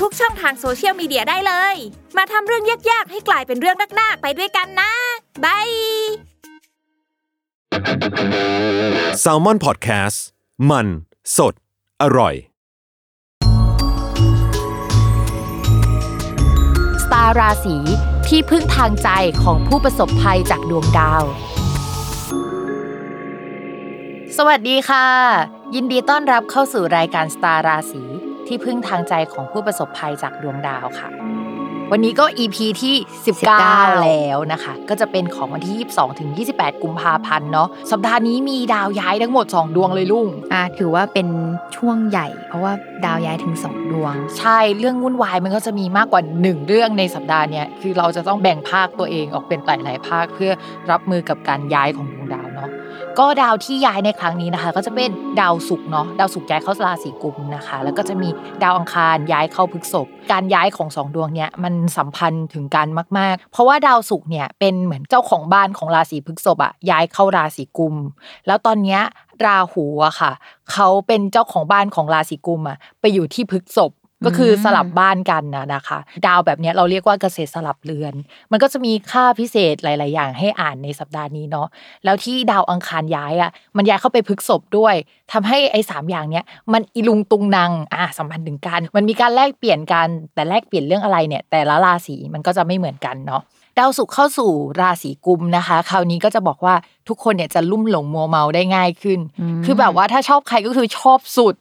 ทุกช่องทางโซเชียลมีเดียได้เลย มาทำเรื่องยากๆ ให้กลายเป็นเรื่องนากๆไปด้วยกันนะ by Salmon Podcast มัน สด อร่อย สตาร์ราศีที่พึ่งทางใจของผู้ประสบภัยจากดวงดาว สวัสดีค่ะ ยินดีต้อนรับเข้าสู่รายการสตาร์ราศี ที่พึ่งทางใจของผู้ประสบภัยจากดวงดาวค่ะ วันนี้ก็ EP ที่ 19 แล้วนะคะ ก็จะเป็นของวันที่ 22 ถึง 28 กุมภาพันธ์เนาะสัปดาห์นี้มีดาวย้ายทั้งหมด 2 ดวงเลยลุงอ่าถือว่าเป็นช่วงใหญ่ เพราะว่าดาวย้ายถึงสองดวง ใช่เรื่องวุ่นวายมันก็จะมีมากกว่าหนึ่งเรื่องในสัปดาห์เนี้ยคือเราจะต้องแบ่งภาคตัวเองออกเป็นหลายๆภาคเพื่อรับมือกับการย้ายของดวงดาวเนาะ ก็ดาวที่ย้ายในครั้งนี้นะคะ ก็จะเป็นดาวศุกร์เนาะดาวศุกร์ย้ายเข้าราศีกุมนะคะ แล้วก็จะมีดาวอังคารย้ายเข้าพฤษภการย้ายของสองดวงเนี้ยมันสัมพันธ์ถึงกันมาก ๆ เพราะว่าดาวศุกร์เนี่ยเป็นเหมือนเจ้าของบ้านของราศีพฤษภอะย้ายเข้าราศีกุม แล้วตอนเนี้ยราหูอะค่ะ เขาเป็นเจ้าของบ้านของราศีกุมอะไปอยู่ที่พฤษภ ก็คือสลับบ้านกันนะนะคะ ดาวแบบเนี้ยเราเรียกว่าเกษตรสลับเรือน มันก็จะมีค่าพิเศษหลาย ๆ อย่างให้อ่านในสัปดาห์นี้เนาะแล้วที่ดาวอังคารย้ายอะมันย้ายเข้าไปพฤษภด้วยทำให้ไอ้สามอย่างเนี้ยมันอีลุงตุงนางอะสัมพันธ์ถึงกัน มันมีการแลกเปลี่ยนกันแต่แลกเปลี่ยนเรื่องอะไรเนี่ย แต่ละราศีมันก็จะไม่เหมือนกันเนาะดาวศุกร์เข้าสู่ราศีกุมนะคะ คราวนี้ก็จะบอกว่าทุกคนเนี่ยจะลุ่มหลงมัวเมาได้ง่ายขึ้นอืมคือแบบว่าถ้าชอบใครก็คือชอบสุด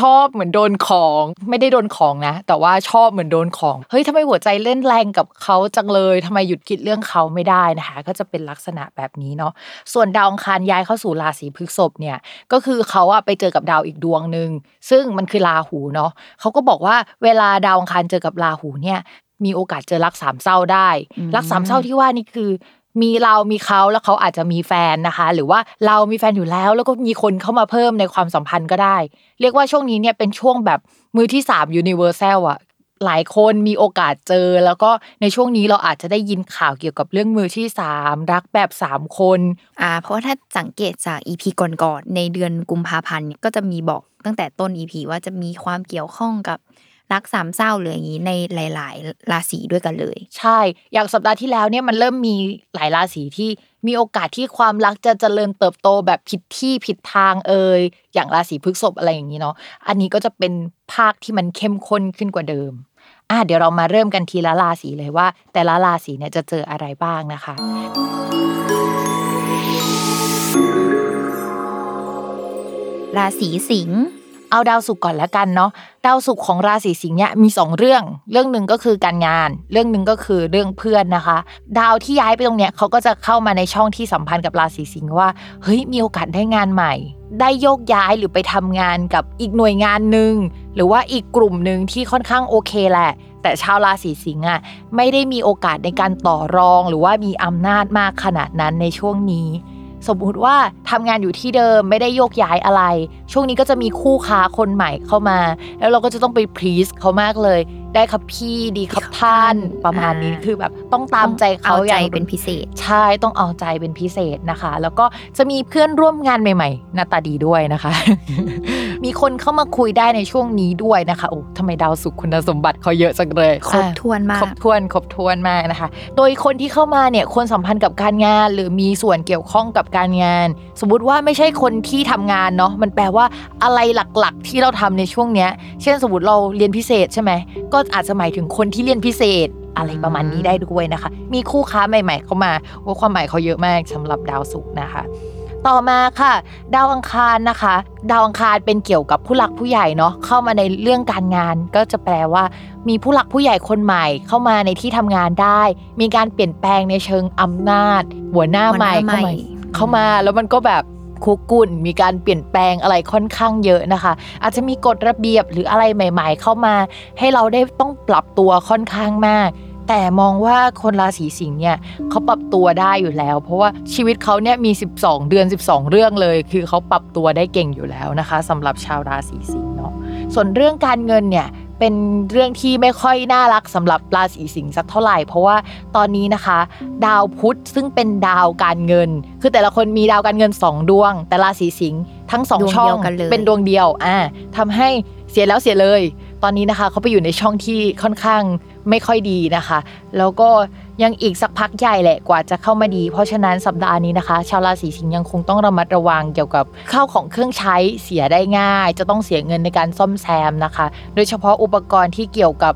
ชอบเหมือนโดนของ ไม่ได้โดนของนะ แต่ว่าชอบเหมือนโดนของ เฮ้ยทำไมหัวใจเล่นแรงกับเขาจังเลยทำไมหยุดคิดเรื่องเขาไม่ได้นะคะ ก็จะเป็นลักษณะแบบนี้เนาะ ส่วนดาวอังคารย้ายเข้าสู่ราศีพฤษภเนี่ย ก็คือเขาอะไปเจอกับดาวอีกดวงหนึ่งซึ่งมันคือราหูเนาะเขาก็บอกว่าเวลาดาวอังคารเจอกับราหูเนี่ยมีโอกาสเจอรักสามเศร้าได้อืมรักสามเศร้าที่ว่านี่คือ มีเรามีเขาแล้วเขาอาจจะมีแฟนนะคะ หรือว่าเรามีแฟนอยู่แล้ว แล้วก็มีคนเข้ามาเพิ่มในความสัมพันธ์ก็ได้ เรียกว่าช่วงนี้เนี่ยเป็นช่วงแบบมือที่สามยูนิเวอร์แซลอะหลายคนมีโอกาสเจอ แล้วก็ในช่วงนี้เราอาจจะได้ยินข่าวเกี่ยวกับเรื่องมือที่สามรักแบบสามคนอ่าเพราะว่าถ้าสังเกตจากอีพีก่อนๆในเดือนกุมภาพันธ์เนี่ยก็จะมีบอกตั้งแต่ต้นอีพีว่าจะมีความเกี่ยวข้องกับ รักสามเศร้าหรืออย่างนี้ในหลาย ๆ ราศีด้วยกันเลย ใช่ อย่างสัปดาห์ที่แล้วเนี่ยมันเริ่มมีหลายราศีที่มีโอกาสที่ความรักจะเจริญเติบโตแบบผิดที่ผิดทางเอ่ยอย่างราศีพฤษภอะไรอย่างนี้เนาะอันนี้ก็จะเป็นภาคที่มันเข้มข้นขึ้นกว่าเดิมอะเดี๋ยวเรามาเริ่มกันทีละราศีเลยว่า แต่ละราศีเนี่ยจะเจออะไรบ้างนะคะ ราศีสิงห์ เอาดาวศุกก่อนแล้วกันเนาะดาวศุกของราศีสิงห์เนี่ยมีสองเรื่อง เรื่องหนึ่งก็คือการงาน เรื่องหนึ่งก็คือเรื่องเพื่อนนะคะ ดาวที่ย้ายไปตรงเนี้ยเขาก็จะเข้ามาในช่องที่สัมพันธ์กับราศีสิงห์ว่าเฮ้ยมีโอกาสได้งานใหม่ ได้โยกย้ายหรือไปทำงานกับอีกหน่วยงานหนึ่งหรือว่าอีกกลุ่มหนึ่งที่ค่อนข้างโอเคแหละ แต่ชาวราศีสิงห์อะไม่ได้มีโอกาสในการต่อรอง หรือว่ามีอำนาจมากขนาดนั้นในช่วงนี้ สมมุติว่าทำงานอยู่ที่เดิมไม่ได้โยกย้ายอะไร ช่วงนี้ก็จะมีคู่ค้าคนใหม่เข้ามา แล้วเราก็จะต้องไปพรีสเขามากเลย ได้ครับพี่ดีครับท่านประมาณนี้อ่าคือแบบต้องตามใจเขาเอาใจอย่างเป็นพิเศษ ใช่ต้องเอาใจเป็นพิเศษนะคะ แล้วก็จะมีเพื่อนร่วมงานใหม่ๆหน้าตาดีด้วยนะคะ มีคนเข้ามาคุยได้ในช่วงนี้ด้วยนะคะโอ้ทำไมดาวสุขคุณสมบัติเขาเยอะจังเลยครบอะถ้วนมากครบถ้วนครบถ้วนมากนะคะ โดยคนที่เข้ามาเนี่ยควรสัมพันธ์กับการงาน หรือมีส่วนเกี่ยวข้องกับการงาน สมมุติว่าไม่ใช่คนที่ทำงานเนาะมันแปลว่าอะไรหลักๆ ที่เราทำในช่วงเนี้ย เช่นสมมติเราเรียนพิเศษใช่ไหมก็อาจจะหมายถึงคนที่เรียนพิเศษอะไรประมาณนี้ได้ด้วยนะคะ มีคู่ค้าใหม่ ๆ เข้ามาว่าความหมายเขาเยอะมากสำหรับดาวศุกร์นะคะ ต่อมาค่ะ ดาวอังคารนะคะ ดาวอังคารเป็นเกี่ยวกับผู้หลักผู้ใหญ่เนาะเข้ามาในเรื่องการงาน ก็จะแปลว่า มีผู้หลักผู้ใหญ่คนใหม่ เข้ามาในที่ทำงานได้ มีการเปลี่ยนแปลงในเชิงอำนาจ หัวหน้าใหม่หัวหน้าเข้าใหม่มาเข้ามาแล้วมันก็แบบคุกกุ่นมีการเปลี่ยนแปลงอะไรค่อนข้างเยอะนะคะ อาจจะมีกฎระเบียบหรืออะไรใหม่ ๆ เข้ามา ให้เราได้ต้องปรับตัวค่อนข้างมาก แต่มองว่าคนราศีสิงห์เนี่ยเขาปรับตัวได้อยู่แล้ว เพราะว่าชีวิตเขาเนี่ยมี 12 เดือน 12 เรื่องเลย คือเขาปรับตัวได้เก่งอยู่แล้วนะคะสำหรับชาวราศีสิงห์เนาะส่วนเรื่องการเงินเนี่ยเป็นเรื่องที่ไม่ค่อยน่ารักสำหรับราศีสิงห์สักเท่าไหร่ เพราะว่าตอนนี้นะคะ ดาวพุธซึ่งเป็นดาวการเงิน คือแต่ละคนมีดาวการเงิน 2 ดวง แต่ราศีสิงห์ทั้งสองดวงช่อเดีงยวกันเลยเป็นดวงเดียวอ่าทำให้เสียแล้วเสียเลย ตอนนี้นะคะเขาไปอยู่ในช่องที่ค่อนข้าง ไม่ค่อยดีนะคะ แล้วก็ยังอีกสักพักใหญ่แหละกว่าจะเข้ามาดี เพราะฉะนั้นสัปดาห์นี้นะคะ ชาวราศีสิงห์ยังคงต้องระมัดระวังเกี่ยวกับข้าวของเครื่องใช้เสียได้ง่าย จะต้องเสียเงินในการซ่อมแซมนะคะ โดยเฉพาะอุปกรณ์ที่เกี่ยวกับ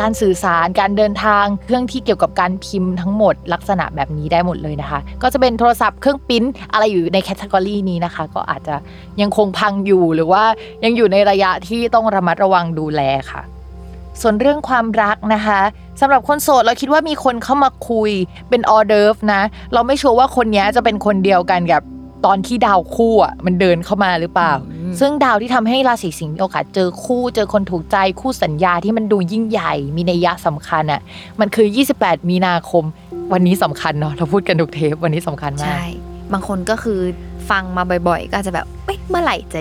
การสื่อสารการเดินทางเครื่องที่เกี่ยวกับการพิมพ์ทั้งหมดลักษณะแบบนี้ได้หมดเลยนะคะ ก็จะเป็นโทรศัพท์เครื่องปิ้นอะไรอยู่ใน category นี้นะคะ ก็อาจจะยังคงพังอยู่หรือว่ายังอยู่ในระยะที่ต้องระมัดระวังดูแลค่ะ ส่วนเรื่องความรักนะคะสำหรับคนโสดเราคิดว่ามีคนเข้ามาคุยเป็นออเดิร์ฟนะ เราไม่ชัวร์ว่าคนนี้จะเป็นคนเดียวกันกับตอนที่ดาวคู่อะมันเดินเข้ามาหรือเปล่าอืมซึ่งดาวที่ทำให้ราศีสิงห์มีโอกาสเจอคู่เจอคนถูกใจคู่สัญญาที่มันดูยิ่งใหญ่มีนัยยะสำคัญอะมันคือ 28 มีนาคม วันนี้สำคัญเนาะเราพูดกันทุกเทปวันนี้สำคัญมากใช่ บางคนก็คือฟังมาบ่อยๆ ก็อาจจะแบบเอ๊ะเมื่อไหร่จะ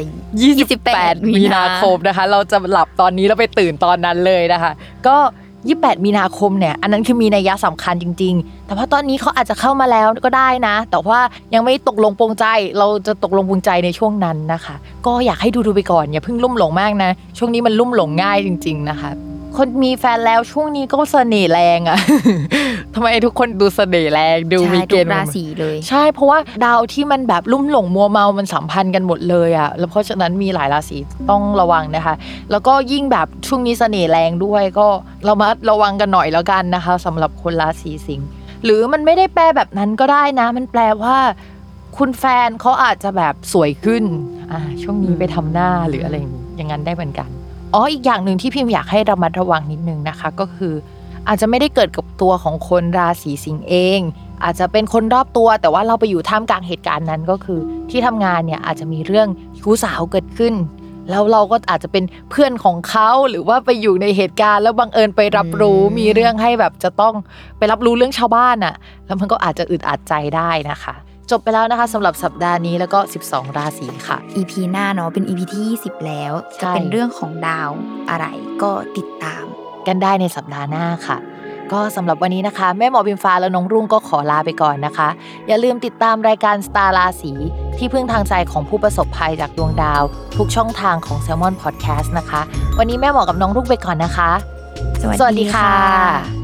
28 มีนาคมนะคะ เราจะหลับตอนนี้แล้วไปตื่นตอนนั้นเลยนะคะ ก็ 28 มีนาคมเนี่ย อันนั้นคือมีนัยยะสำคัญจริง ๆ แต่ว่าตอนนี้เขาอาจจะเข้ามาแล้วก็ได้นะ แต่ว่ายังไม่ตกลงปรงใจ เราจะตกลงปรงใจในช่วงนั้นนะคะ ก็อยากให้ดูดูๆไปก่อนอย่าเพิ่งลุ่มหลงมากนะ ช่วงนี้มันลุ่มหลงง่ายจริง ๆ นะคะ คนมีแฟนแล้วช่วงนี้ก็เสน่ห์แรงอะ ทำไมทุกคนดูเสน่ห์แรงดูมีใช่เกทุณกฑ์ราศีเลย ใช่เพราะว่าดาวที่มันแบบลุ่มหลงมัวเมา มันสัมพันธ์กันหมดเลยอะแล้วเพราะฉะนั้นมีหลายราศีต้องระวังนะคะ แล้วก็ยิ่งแบบช่วงนี้เสน่ห์แรงด้วยก็เรามาระวังกันหน่อยแล้วกันนะคะสำหรับคนราศีสิงห์หรือมันไม่ได้แปลแบบนั้นก็ได้นะ มันแปลว่าคุณแฟนเขาอาจจะแบบสวยขึ้น อ่า ช่วงนี้ไปทำหน้าหรืออะไรอย่างนั้นได้เหมือนกัน อ๋ออีกอย่างหนึ่งที่พิมพ์อยากให้ระมัดระวังนิดนึงนะคะ ก็คือ อาจจะไม่ได้เกิดกับตัวของคนราศีสิงห์เอง อาจจะเป็นคนรอบตัว แต่ว่าเราไปอยู่ท่ามกลางเหตุการณ์นั้นก็คือ ที่ทำงานเนี่ยอาจจะมีเรื่องชู้สาวเกิดขึ้นแล้วเราก็อาจจะเป็นเพื่อนของเขาหรือว่าไปอยู่ในเหตุการณ์แล้วบังเอิญไปรับรู้อืมมีเรื่องให้แบบจะต้องไปรับรู้เรื่องชาวบ้านอะแล้วมันก็อาจจะอึดอัดใจได้นะคะ จบไปแล้วนะคะสำหรับสัปดาห์นี้แล้วก็ 12 ราศีค่ะ EP หน้าเนาะเป็น EP ที่ 20 แล้วใช่จะเป็นเรื่องของดาวอะไรก็ติดตาม กันได้ในสัปดาห์หน้าค่ะ ก็สำหรับวันนี้นะคะ แม่หมอบิมฟ้าและน้องรุ่งก็ขอลาไปก่อนนะคะ อย่าลืมติดตามรายการสตาร์ราศีที่พึ่งทางใจของผู้ประสบภัยจากดวงดาว ทุกช่องทางของ s ซ l m o n Podcast นะคะ วันนี้แม่หมอกับน้องรุ่งไปก่อนนะคะ สวัสดีค่ะ